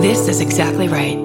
This is exactly right.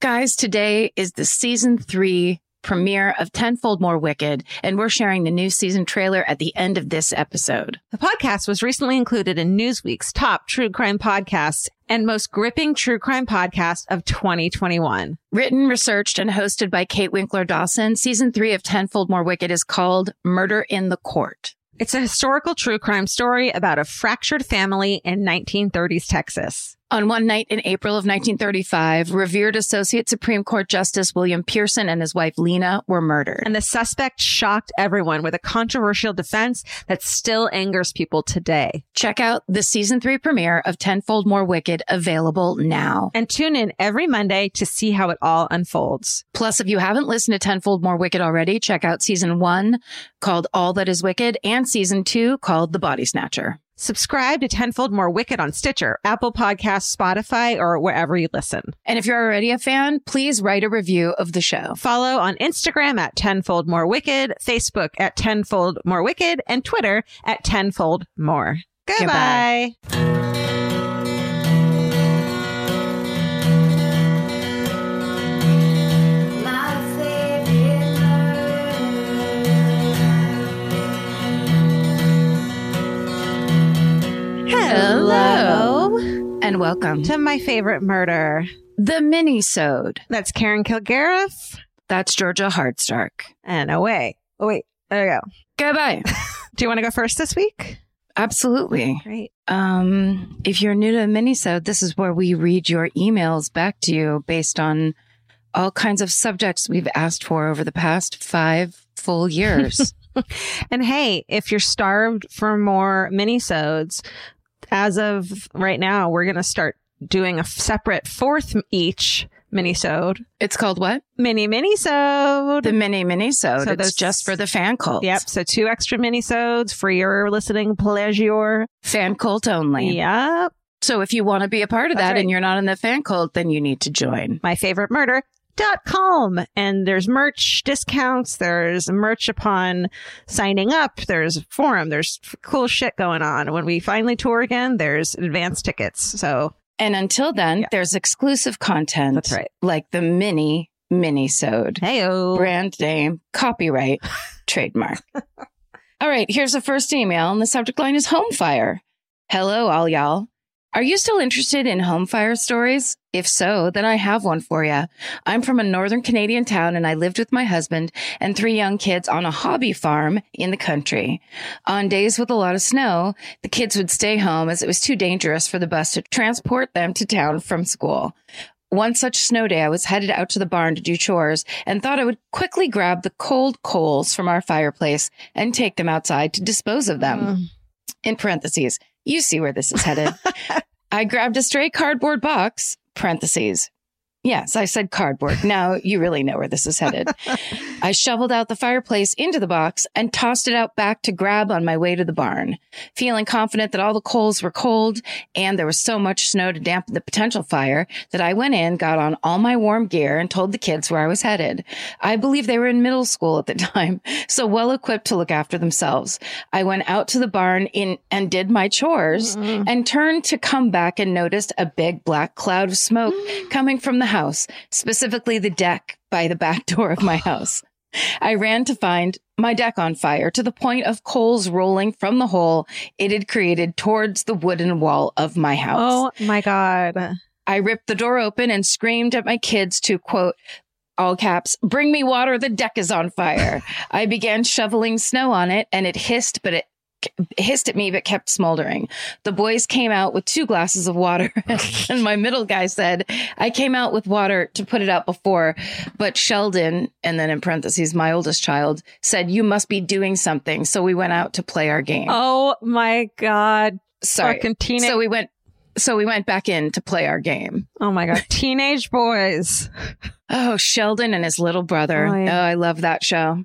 Guys, today is the season three premiere of Tenfold More Wicked, and we're sharing the new season trailer at the end of this episode. The podcast was recently included in Newsweek's top true crime podcasts and most gripping true crime podcast of 2021. Written, researched, and hosted by Kate Winkler Dawson, season three of Tenfold More Wicked is called Murder in the Court. It's a historical true crime story about a fractured family in 1930s Texas. On one night in April of 1935, revered Associate Supreme Court Justice William Pierson and his wife Lena were murdered. And the suspect shocked everyone with a controversial defense that still angers people today. Check out the season three premiere of Tenfold More Wicked available now. And tune in every Monday to see how it all unfolds. Plus, if you haven't listened to Tenfold More Wicked already, check out season one called All That Is Wicked and season two called The Body Snatcher. Subscribe to Tenfold More Wicked on Stitcher, Apple Podcasts, Spotify, or wherever you listen. And if you're already a fan, please write a review of the show. Follow on Instagram at Tenfold More Wicked, Facebook at Tenfold More Wicked, and Twitter at Tenfold More. Goodbye. Hello. And welcome To my favorite murder. the mini-sode. That's Karen Kilgariff. That's Georgia Hardstark. And away. Oh, wait. There you go. Goodbye. Do you want to go first this week? Absolutely. Great. Um, if you're new to the minisode, this is where we read your emails back to you based on all kinds of subjects we've asked for over the past five full years. And hey, if you're starved for more minisodes, as of right now, we're going to start doing a separate fourth each minisode. it's called what? Mini minisode. The mini minisode. So it's those- just for the fan cult. Yep. So two extra minisodes for your listening pleasure. Fan cult only. Yep. So if you want to be a part of That's that right. and you're not in the fan cult, then you need to join. My favorite murder. Dot com and there's merch discounts there's merch upon signing up there's a forum there's cool shit going on when we finally tour again there's advance tickets so And until then, Yeah. there's exclusive content. That's right. Like the mini minisode. heyo brand name, copyright, trademark. All right, here's the first email, and the subject line is home fire. Hello, all y'all. Are you still interested in home fire stories? If so, then I have one for you. I'm from a northern Canadian town and I lived with my husband and three young kids on a hobby farm in the country. On days with a lot of snow, the kids would stay home as it was too dangerous for the bus to transport them to town from school. One such snow day, I was headed out to the barn to do chores and thought I would quickly grab the cold coals from our fireplace and take them outside to dispose of them. Mm. In parentheses, you see where this is headed. I grabbed a stray cardboard box, parentheses. Yes, I said cardboard. Now you really know where this is headed. I shoveled out the fireplace into the box and tossed it out back to grab on my way to the barn. Feeling confident that all the coals were cold and there was so much snow to dampen the potential fire that I went in, got on all my warm gear and told the kids where I was headed. I believe they were in middle school at the time, so well equipped to look after themselves. I went out to the barn in and did my chores mm-hmm. and turned to come back and noticed a big black cloud of smoke coming from the house, specifically the deck by the back door of my house. I ran to find my deck on fire to the point of coals rolling from the hole it had created towards the wooden wall of my house. oh my god I ripped the door open and screamed at my kids to quote, all caps, bring me water. The deck is on fire. I began shoveling snow on it and it hissed, but it hissed at me, but kept smoldering. The boys came out with two glasses of water and my middle guy said, I came out with water to put it out before, but Sheldon, and then in parentheses, my oldest child said, you must be doing something. So we went out to play our game. oh my god Sorry. fucking teenage So we went, so we went back in to play our game. oh my god teenage boys Oh, Sheldon and his little brother. Oh, Oh. I love that show.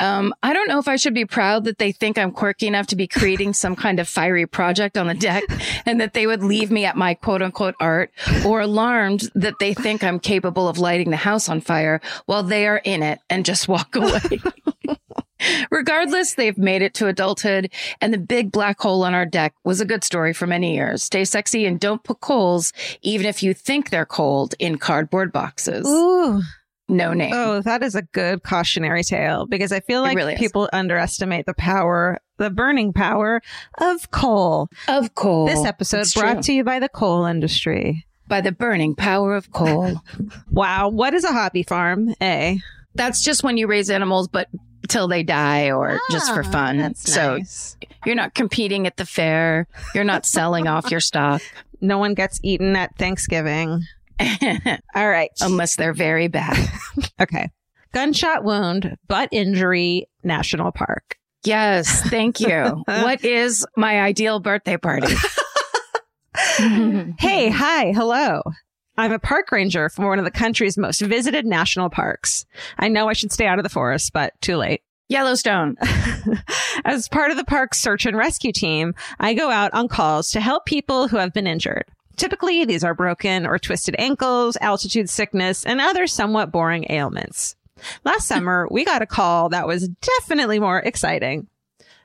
Um, I don't know if I should be proud that they think I'm quirky enough to be creating some kind of fiery project on the deck and that they would leave me at my quote unquote art or alarmed that they think I'm capable of lighting the house on fire while they are in it and just walk away. Regardless, they've made it to adulthood, and the big black hole on our deck was a good story for many years. Stay sexy and don't put coals, even if you think they're cold, in cardboard boxes. Ooh. No name. Oh, that is a good cautionary tale because I feel like really people underestimate the power, the burning power of coal. Of coal. This episode It's brought true. to you by the coal industry. by the burning power of coal. Wow. What is a hobby farm? A. That's just when you raise animals, but till they die or just for Ah, fun. That's so nice. you're not competing at the fair. You're not selling off your stock No one gets eaten at Thanksgiving. All right. unless they're very bad. okay. Gunshot wound, butt injury, national park. Yes, thank you. what is my ideal birthday party? Hey, hi, hello. I'm a park ranger for one of the country's most visited national parks. I know I should stay out of the forest, but too late. Yellowstone. As part of the park's search and rescue team, I go out on calls to help people who have been injured. Typically, these are broken or twisted ankles, altitude sickness, and other somewhat boring ailments. Last summer, we got a call that was definitely more exciting.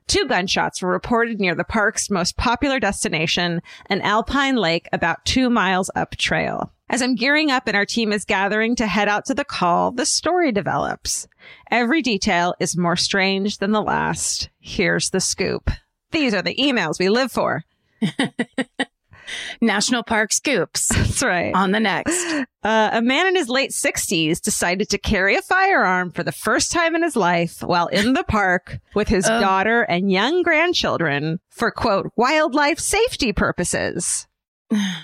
Two gunshots were reported near the park's most popular destination, an alpine lake about two miles up trail. As I'm gearing up and our team is gathering to head out to the call, the story develops. Every detail is more strange than the last. Here's the scoop. These are the emails we live for. National Park scoops That's right. on the next. Uh, a man in his late 60s decided to carry a firearm for the first time in his life while in the park with his Ugh. daughter and young grandchildren for quote, wildlife safety purposes.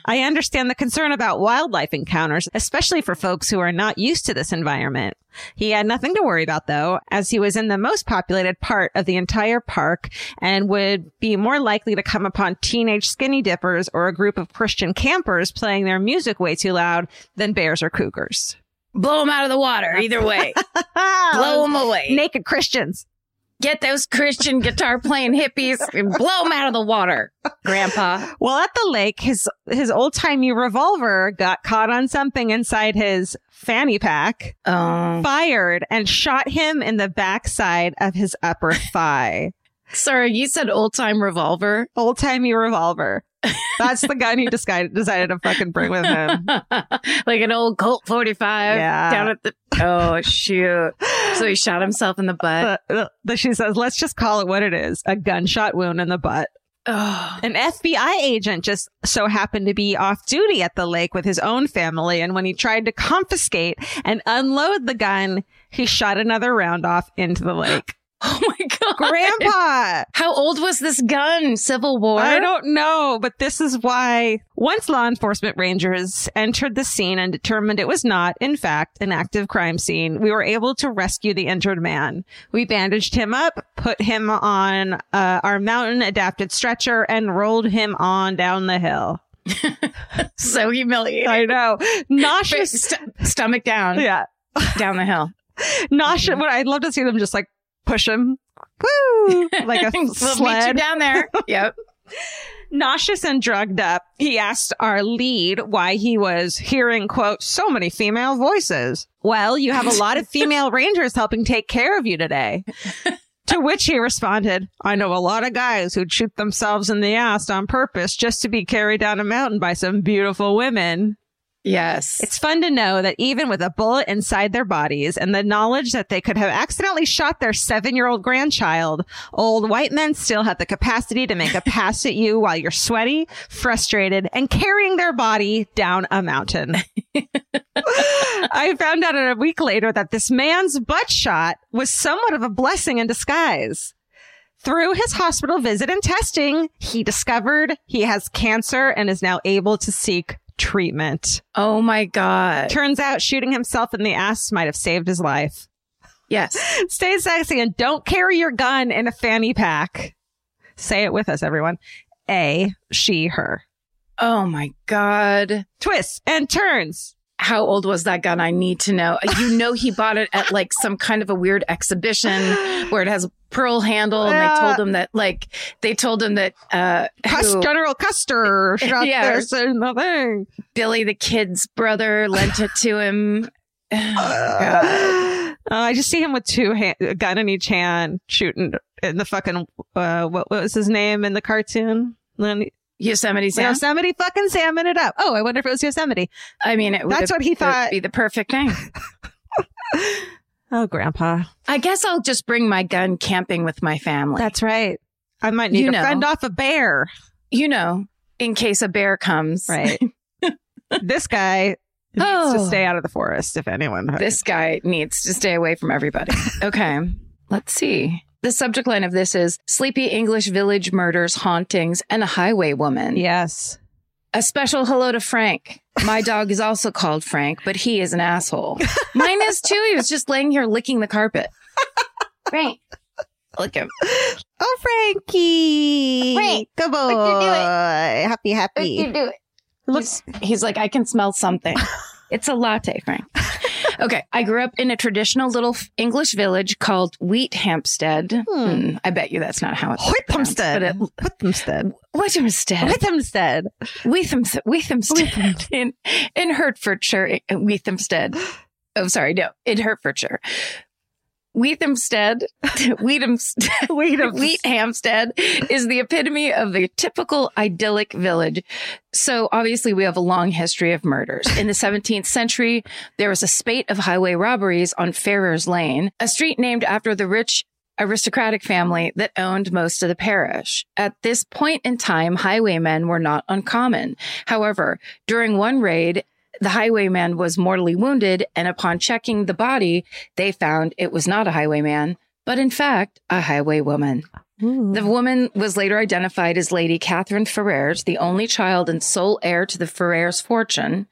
I understand the concern about wildlife encounters, especially for folks who are not used to this environment. He had nothing to worry about though, as he was in the most populated part of the entire park and would be more likely to come upon teenage skinny dippers or a group of Christian campers playing their music way too loud than bears or cougars. Blow them out of the water either way. Blow them away. Naked Christians. Get those Christian guitar playing hippies and blow them out of the water, Grandpa. Well, at the lake, his his old timey revolver got caught on something inside his fanny pack, Oh, fired, and shot him in the backside of his upper thigh. sorry, you said old time revolver. Old timey revolver. That's the gun he decided decided to fucking bring with him. like an old Colt 45 Yeah. down at the. Oh, shoot. So he shot himself in the butt. But, uh, but she says, let's just call it what it is: a gunshot wound in the butt. Oh, An FBI agent just so happened to be off duty at the lake with his own family. And when he tried to confiscate and unload the gun, he shot another round off into the lake. oh my God. Grandpa! How old was this gun? Civil War? I don't know, but this is why once law enforcement rangers entered the scene and determined it was not, in fact, an active crime scene, we were able to rescue the injured man. We bandaged him up, put him on uh, our mountain adapted stretcher, and rolled him on down the hill. So humiliating. I know. Nauseous. St- stomach down, yeah. down the hill. Nauseous. What I'd love to see them just like push him. Woo! Like a we'll sled. down there. Yep. Nauseous and drugged up, he asked our lead why he was hearing, quote, so many female voices. Well, you have a lot of female rangers helping take care of you today. to which he responded, I know a lot of guys who'd shoot themselves in the ass on purpose just to be carried down a mountain by some beautiful women. Yes. It's fun to know that even with a bullet inside their bodies and the knowledge that they could have accidentally shot their seven year old grandchild, old white men still have the capacity to make a pass at you while you're sweaty, frustrated, and carrying their body down a mountain. I found out a week later that this man's butt shot was somewhat of a blessing in disguise. Through his hospital visit and testing, he discovered he has cancer and is now able to seek treatment. oh my God. Turns out shooting himself in the ass might have saved his life. Yes. Stay sexy and don't carry your gun in a fanny pack. Say it with us, everyone. A, she, her. Oh my God. Twists and turns. How old was that gun? I need to know. You know, he bought it at like some kind of a weird exhibition where it has a pearl handle, and they told him that, like, they told him that uh, who- General Custer shot Yeah. this and the thing. Billy the kid's brother lent it to him. Oh, I just see him with two hand, a gun in each hand, shooting in the fucking uh, what, what was his name in the cartoon? Then Yosemite Sam. Yosemite fucking salmon it up. Oh, I wonder if it was Yosemite. I mean, it would That's what he would thought. be the perfect thing. Oh, Grandpa. I guess I'll just bring my gun camping with my family. That's right. I might need You to know. fend off a bear. you know, in case a bear comes. Right. this guy needs Oh. to stay out of the forest. If anyone, This guy needs to stay away from everybody. Okay. Let's see. The subject line of this is Sleepy English Village Murders, Hauntings, and a Highway Woman. yes. A special hello to Frank. My dog is also called Frank, but he is an asshole. Mine is too. He was just laying here licking the carpet. Frank. Look him. Oh, Frankie. Frank, Good boy. you? Happy, happy. do it. Looks He's, he's like, I can smell something. It's a latte, Frank. Okay. I grew up in a traditional little English village called Wheathampstead. Hmm. Hmm, I bet you that's not how it's it- Whithamstead. Whithamstead. Whithamstead. Weethamstead. Weethamstead. In, in Hertfordshire. in Weethamstead. Oh, sorry. No, in Hertfordshire. Weethamstead. Weethamstead. Wheatham. Wheathampstead is the epitome of the typical idyllic village. So obviously we have a long history of murders. In the 17th century, there was a spate of highway robberies on Ferrers Lane, a street named after the rich aristocratic family that owned most of the parish. At this point in time, highwaymen were not uncommon. However, during one raid, the highwayman was mortally wounded, and upon checking the body, they found it was not a highwayman, but in fact, a highwaywoman. The woman was later identified as Lady Catherine Ferrers, the only child and sole heir to the Ferrers fortune.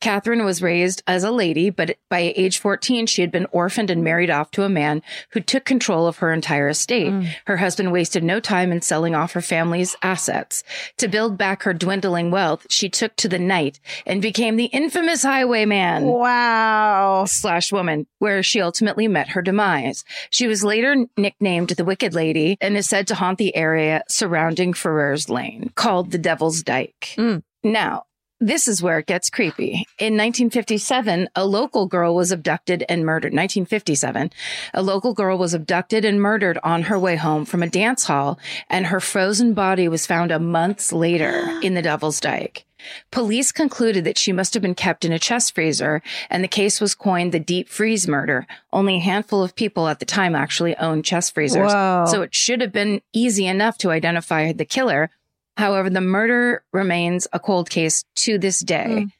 Catherine was raised as a lady, but by age 14, she had been orphaned and married off to a man who took control of her entire estate. Her husband wasted no time in selling off her family's assets. To build back her dwindling wealth, she took to the night and became the infamous highwayman Wow. slash woman, where she ultimately met her demise. She was later nicknamed the Wicked Lady and is said to haunt the area surrounding Ferrers Lane, called the Devil's Dyke. Mm. Now, this is where it gets creepy. In 1957, a local girl was abducted and murdered. 1957, a local girl was abducted and murdered on her way home from a dance hall, and her frozen body was found a month later in the Devil's Dyke. Police concluded that she must have been kept in a chest freezer, and the case was coined the deep freeze murder. Only a handful of people at the time actually owned chest freezers. Whoa. So it should have been easy enough to identify the killer. However, the murder remains a cold case to this day. Mm.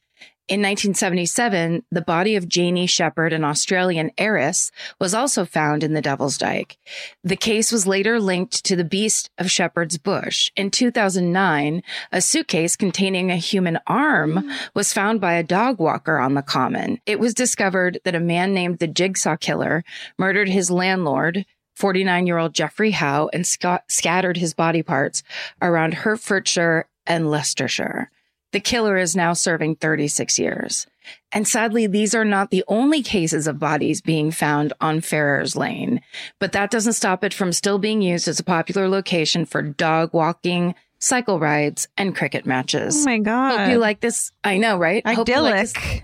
In 1977, the body of Janie Shepherd, an Australian heiress, was also found in the Devil's Dyke. The case was later linked to the beast of Shepherd's Bush. In 2009, a suitcase containing a human arm was found by a dog walker on the common. It was discovered that a man named the Jigsaw Killer murdered his landlord, 49 year old Jeffrey Howe, and sca- scattered his body parts around Hertfordshire and Leicestershire. The killer is now serving 36 years. And sadly, these are not the only cases of bodies being found on Ferrers Lane, but that doesn't stop it from still being used as a popular location for dog walking, cycle rides, and cricket matches. Oh my god. Hope you like this. I know, right? Hope you like this-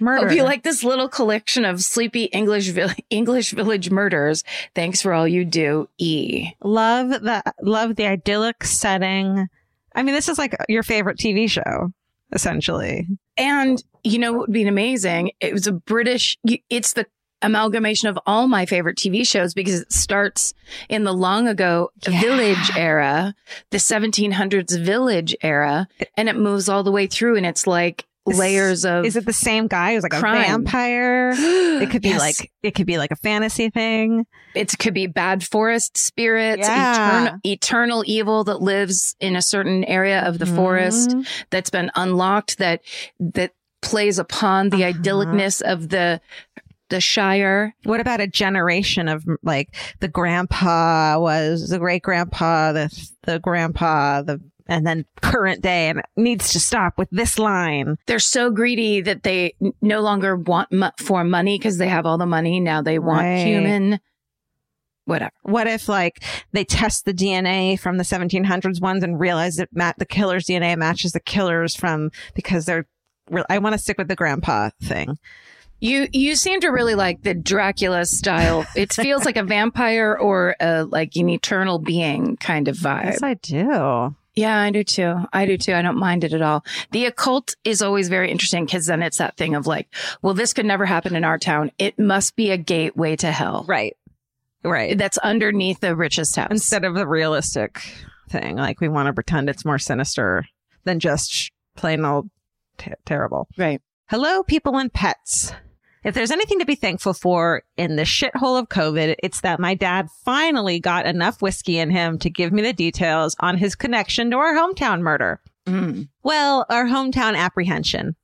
murder. Hope you like this little collection of sleepy English vill- English village murders. Thanks for all you do, E. love the love the idyllic setting. I mean, this is like your favorite TV show, essentially. And you know what would be amazing? It was a British, it's the amalgamation of all my favorite TV shows because it starts in the long ago Yeah. village era, the 1700s village era, and it moves all the way through and it's like layers of. Is it the same guy who's like a vampire? It could be Yes. like it could be like a fantasy thing. it could be bad forest spirits, Yeah. eternal, eternal evil that lives in a certain area of the forest Mhm. that's been unlocked that that plays upon the Uh-huh. idyllicness of the the Shire. What about a generation of like the grandpa was the great grandpa, the the grandpa, the and then current day, and it needs to stop with this line. They're so greedy that they no longer want mo- for money because they have all the money. Now they want Right. human, whatever. What if like they test the DNA from the 1700s ones and realize that ma- the killer's DNA matches the killers from because they're. re- I want to stick with the grandpa thing. You you seem to really like the Dracula style. It feels like a vampire or a like an eternal being kind of vibe. Yes, I do. Yeah, I do too. I do too. I don't mind it at all. The occult is always very interesting because then it's that thing of like, well, this could never happen in our town. It must be a gateway to hell. Right. Right. That's underneath the richest house. Instead of the realistic thing, like we want to pretend it's more sinister than just plain old t- terrible. right. Hello, people and pets. If there's anything to be thankful for in the shithole of COVID, it's that my dad finally got enough whiskey in him to give me the details on his connection to our hometown murder. Mm. Well, our hometown apprehension.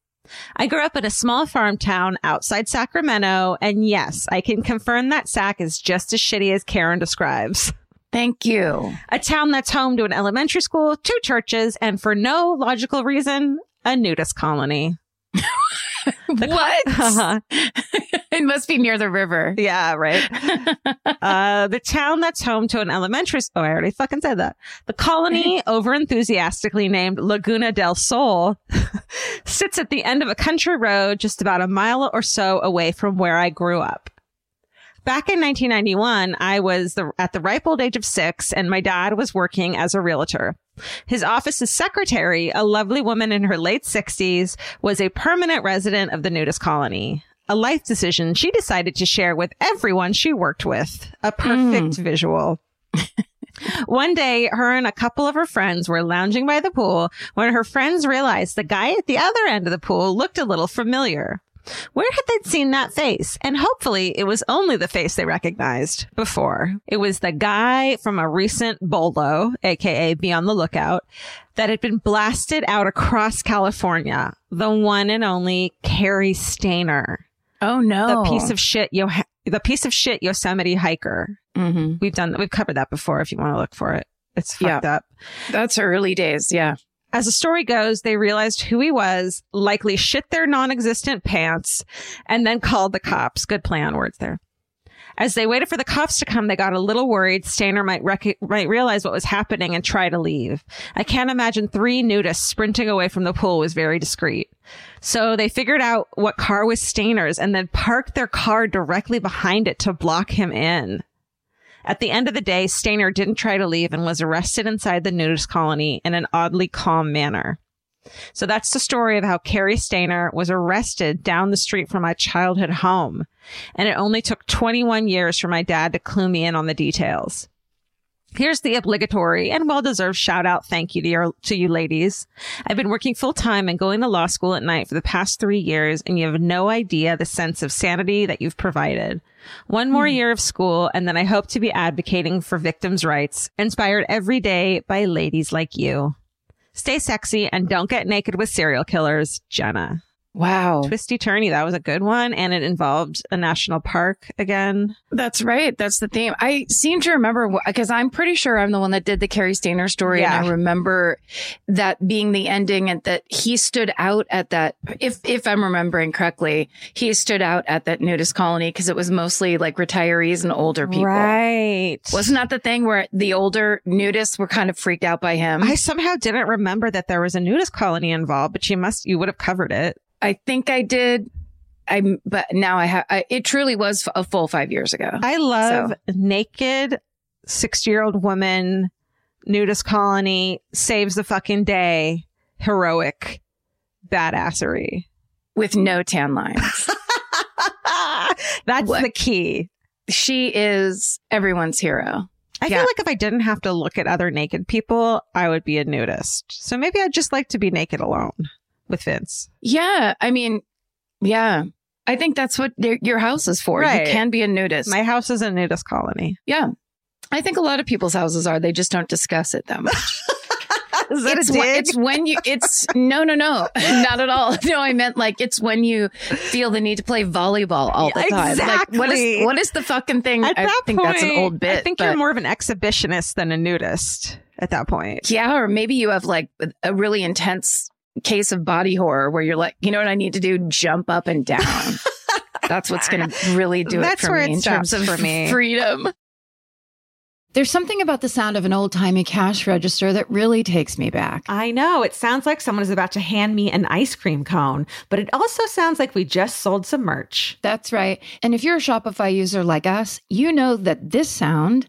I grew up in a small farm town outside Sacramento, and yes, I can confirm that Sac is just as shitty as Karen describes. Thank you. A town that's home to an elementary school, two churches, and for no logical reason, a nudist colony. what? Uh-huh. it must be near the river. yeah, right. uh, the town that's home to an elementary school. Oh, I already fucking said that. The colony, over enthusiastically named Laguna del Sol, sits at the end of a country road just about a mile or so away from where I grew up. Back in 1991, I was the, at the ripe old age of six, and my dad was working as a realtor. His office's secretary, a lovely woman in her late 60s, was a permanent resident of the nudist colony. A life decision she decided to share with everyone she worked with. A perfect mm. visual. One day, her and a couple of her friends were lounging by the pool when her friends realized the guy at the other end of the pool looked a little familiar. Where had they seen that face? And hopefully it was only the face they recognized before. It was the guy from a recent bolo, aka Be on the Lookout, that had been blasted out across California. The one and only Cary Stayner. Oh no. The piece of shit, Yo- the piece of shit Yosemite hiker. hmm We've done, we've covered that before if you want to look for it. It's fucked up. That's early days. Yeah. As the story goes, they realized who he was, likely shit their non-existent pants, and then called the cops. Good play on words there. As they waited for the cops to come, they got a little worried Stayner might, rec- might realize what was happening and try to leave. I can't imagine three nudists sprinting away from the pool was very discreet. So they figured out what car was Stayner's and then parked their car directly behind it to block him in. At the end of the day, Stayner didn't try to leave and was arrested inside the nudist colony in an oddly calm manner. So that's the story of how Cary Stayner was arrested down the street from my childhood home. And it only took 21 years for my dad to clue me in on the details. Here's the obligatory and well-deserved shout out thank you to, your, to you ladies. I've been working full time and going to law school at night for the past three years, and you have no idea the sense of sanity that you've provided. One more hmm. year of school, and then I hope to be advocating for victims' rights, inspired every day by ladies like you. Stay sexy and don't get naked with serial killers, Jenna. Wow. Twisty turny, that was a good one, and it involved a national park again. That's right. That's the theme. I seem to remember because I'm pretty sure I'm the one that did the Cary Stayner story. Yeah. And I remember that being the ending and that he stood out at that, if, if I'm remembering correctly, he stood out at that nudist colony because it was mostly like retirees and older people. Right. Wasn't that the thing where the older nudists were kind of freaked out by him? I somehow didn't remember that there was a nudist colony involved, but you must, you would have covered it. I think I did. I'm, but now I have. It truly was a full five years ago. I love naked 60 year old woman, nudist colony, saves the fucking day, heroic badassery. with no tan lines. That's What? the key. she is everyone's hero. I Yeah. feel like if I didn't have to look at other naked people, I would be a nudist. So maybe I'd just like to be naked alone with Vince. Yeah, I mean, yeah. I think that's what your house is for. Right. You can be a nudist. My house is a nudist colony. yeah. I think a lot of people's houses are. They just don't discuss it that much. Is it's, when, it's when you, it's no, no, no, not at all. No, I meant like it's when you feel the need to play volleyball all the time. Like what Exactly. is, what is the fucking thing? At I that think that's an old bit. I think but- you're more of an exhibitionist than a nudist at that point. Yeah, or maybe you have like a really intense case of body horror where you're like, you know what I need to do? Jump up and down. That's what's going to really do That's it for where me it in terms of for me. freedom. There's something about the sound of an old timey cash register that really takes me back. I know. It sounds like someone is about to hand me an ice cream cone, but it also sounds like we just sold some merch. That's right. And if you're a Shopify user like us, you know that this sound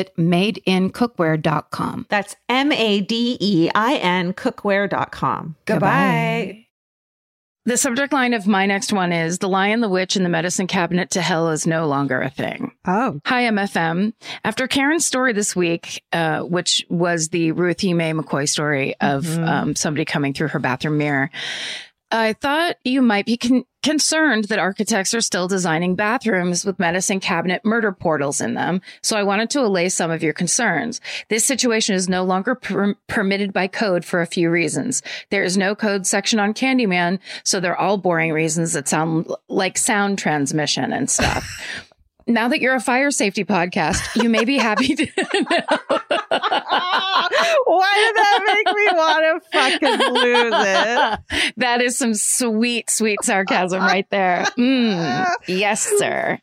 visit madeincookware.com. That's M A D E I N cookware.com. Goodbye. Goodbye. The subject line of my next one is The Lion, the Witch, and the Medicine Cabinet to Hell is no longer a thing. Oh. Hi, MFM. After Karen's story this week, uh, which was the Ruthie Mae McCoy story of mm-hmm. um, somebody coming through her bathroom mirror, I thought you might be con- concerned that architects are still designing bathrooms with medicine cabinet murder portals in them. So I wanted to allay some of your concerns. This situation is no longer per- permitted by code for a few reasons. There is no code section on Candyman, so they're all boring reasons that sound like sound transmission and stuff. now that you're a fire safety podcast, you may be happy to know. Why did that make me want to fucking lose it? That is some sweet, sweet sarcasm right there. Mm, yes, sir.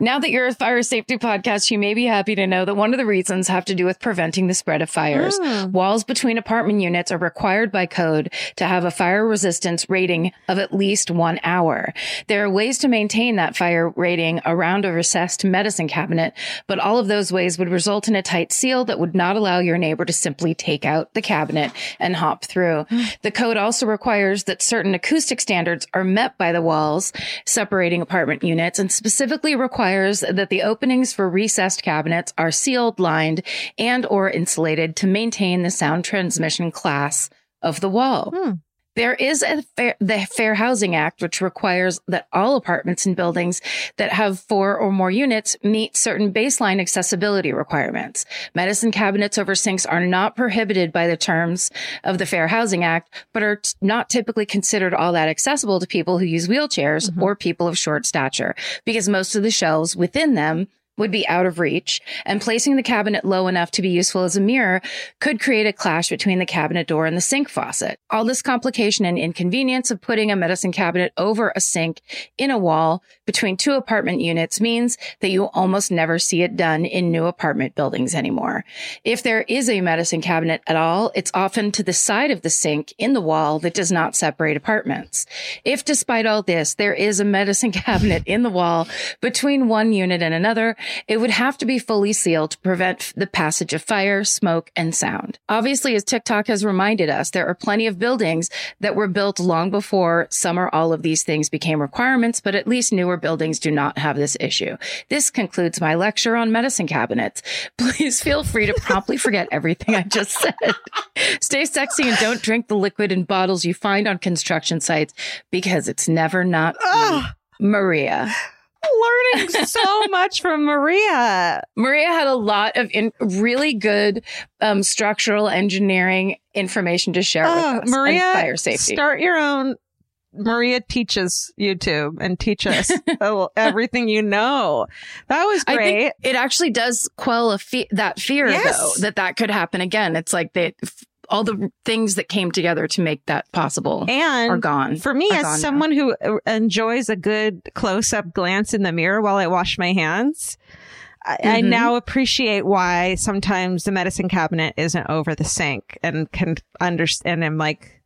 Now that you're a fire safety podcast, you may be happy to know that one of the reasons have to do with preventing the spread of fires. Mm. Walls between apartment units are required by code to have a fire resistance rating of at least one hour. There are ways to maintain that fire rating around a recessed medicine cabinet, but all of those ways would result in a tight seal that would not allow your neighbor to simply take out the cabinet and hop through. the code also requires that certain acoustic standards are met by the walls separating apartment units and specifically requires that the openings for recessed cabinets are sealed, lined, and or insulated to maintain the sound transmission class of the wall. Hmm. There is a fair, the Fair Housing Act, which requires that all apartments and buildings that have four or more units meet certain baseline accessibility requirements. Medicine cabinets over sinks are not prohibited by the terms of the Fair Housing Act, but are t- not typically considered all that accessible to people who use wheelchairs Mhm. or people of short stature because most of the shelves within them would be out of reach and placing the cabinet low enough to be useful as a mirror could create a clash between the cabinet door and the sink faucet. All this complication and inconvenience of putting a medicine cabinet over a sink in a wall between two apartment units means that you almost never see it done in new apartment buildings anymore. If there is a medicine cabinet at all, it's often to the side of the sink in the wall that does not separate apartments. If despite all this, there is a medicine cabinet in the wall between one unit and another, it would have to be fully sealed to prevent the passage of fire, smoke, and sound. Obviously, as TikTok has reminded us, there are plenty of buildings that were built long before some or all of these things became requirements, but at least newer buildings do not have this issue. This concludes my lecture on medicine cabinets. Please feel free to promptly forget everything I just said. Stay sexy and don't drink the liquid in bottles you find on construction sites because it's never not Oh, Maria. Learning so much from Maria. Maria had a lot of in, really good um, structural engineering information to share Oh, with us. and Maria, fire safety. Start your own Maria teaches YouTube and teach us everything you know. That was I great. think it actually does quell a fe- that fear, Yes. though, that that could happen again. It's like f- all the things that came together to make that possible and are gone. for me, as gone now. someone who uh, enjoys a good close up glance in the mirror while I wash my hands, I, I Mhm. now appreciate why sometimes the medicine cabinet isn't over the sink and can understand. I'm like,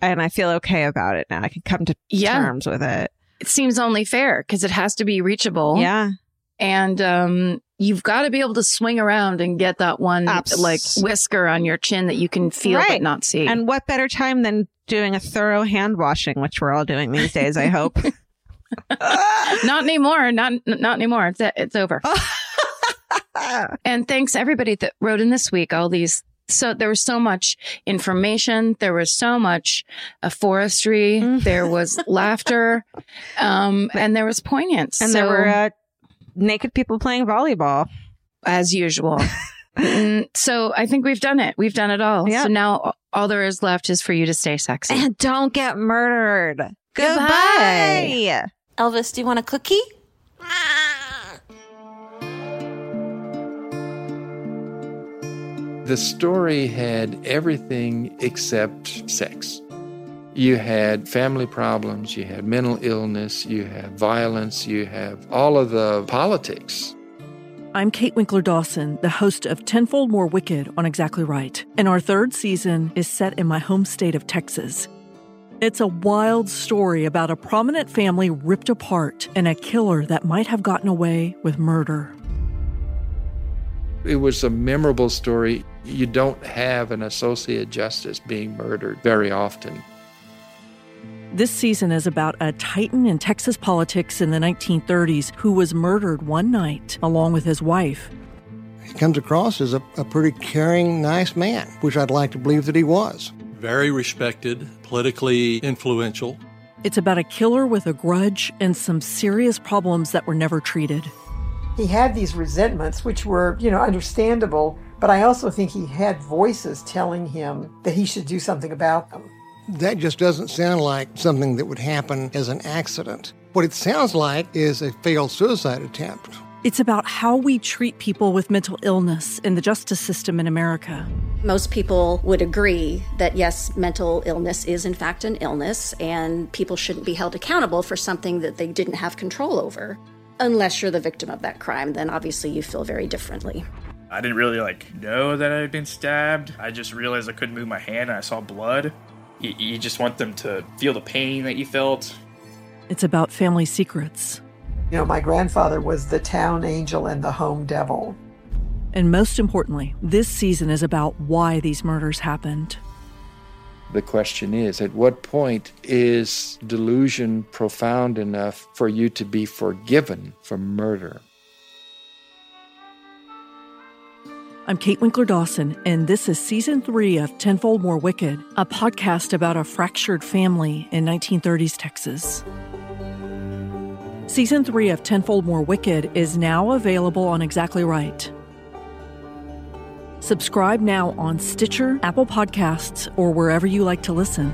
and I feel okay about it now. I can come to Yeah, terms with it. it seems only fair because it has to be reachable. Yeah. and um, you've got to be able to swing around and get that one Abs- like whisker on your chin that you can feel Right. but not see. And what better time than doing a thorough hand washing, which we're all doing these days, I hope. not anymore. Not not anymore. It's it's over. And thanks everybody that wrote in this week. All these. So there was so much information. There was so much uh, forestry. Mm. there was laughter, um, and there was poignance. and so, there were uh, naked people playing volleyball. as usual. Mm, so I think we've done it. We've done it all. Yeah. So now all there is left is for you to stay sexy. And don't get murdered. Goodbye. Goodbye. Elvis, do you want a cookie? The story had everything except sex. You had family problems, you had mental illness, you had violence, you have all of the politics. I'm Kate Winkler Dawson, the host of Tenfold More Wicked on Exactly Right, and our third season is set in my home state of Texas. It's a wild story about a prominent family ripped apart and a killer that might have gotten away with murder. It was a memorable story. You don't have an associate justice being murdered very often. This season is about a titan in Texas politics in the 1930s who was murdered one night along with his wife. He comes across as a, a pretty caring, nice man, which I'd like to believe that he was. very respected, politically influential. It's about a killer with a grudge and some serious problems that were never treated. He had these resentments, which were, you know, understandable, but I also think he had voices telling him that he should do something about them. That just doesn't sound like something that would happen as an accident. What it sounds like is a failed suicide attempt. It's about how we treat people with mental illness in the justice system in America. Most people would agree that yes, mental illness is in fact an illness, and people shouldn't be held accountable for something that they didn't have control over. Unless you're the victim of that crime, then obviously you feel very differently. I didn't really like know that I had been stabbed. I just realized I couldn't move my hand and I saw blood. You, you just want them to feel the pain that you felt. It's about family secrets. You know, my grandfather was the town angel and the home devil. And most importantly, this season is about why these murders happened. The question is at what point is delusion profound enough for you to be forgiven for murder? I'm Kate Winkler Dawson, and this is season three of Tenfold More Wicked, a podcast about a fractured family in 1930s Texas. Season three of Tenfold More Wicked is now available on Exactly Right. Subscribe now on Stitcher, Apple Podcasts, or wherever you like to listen.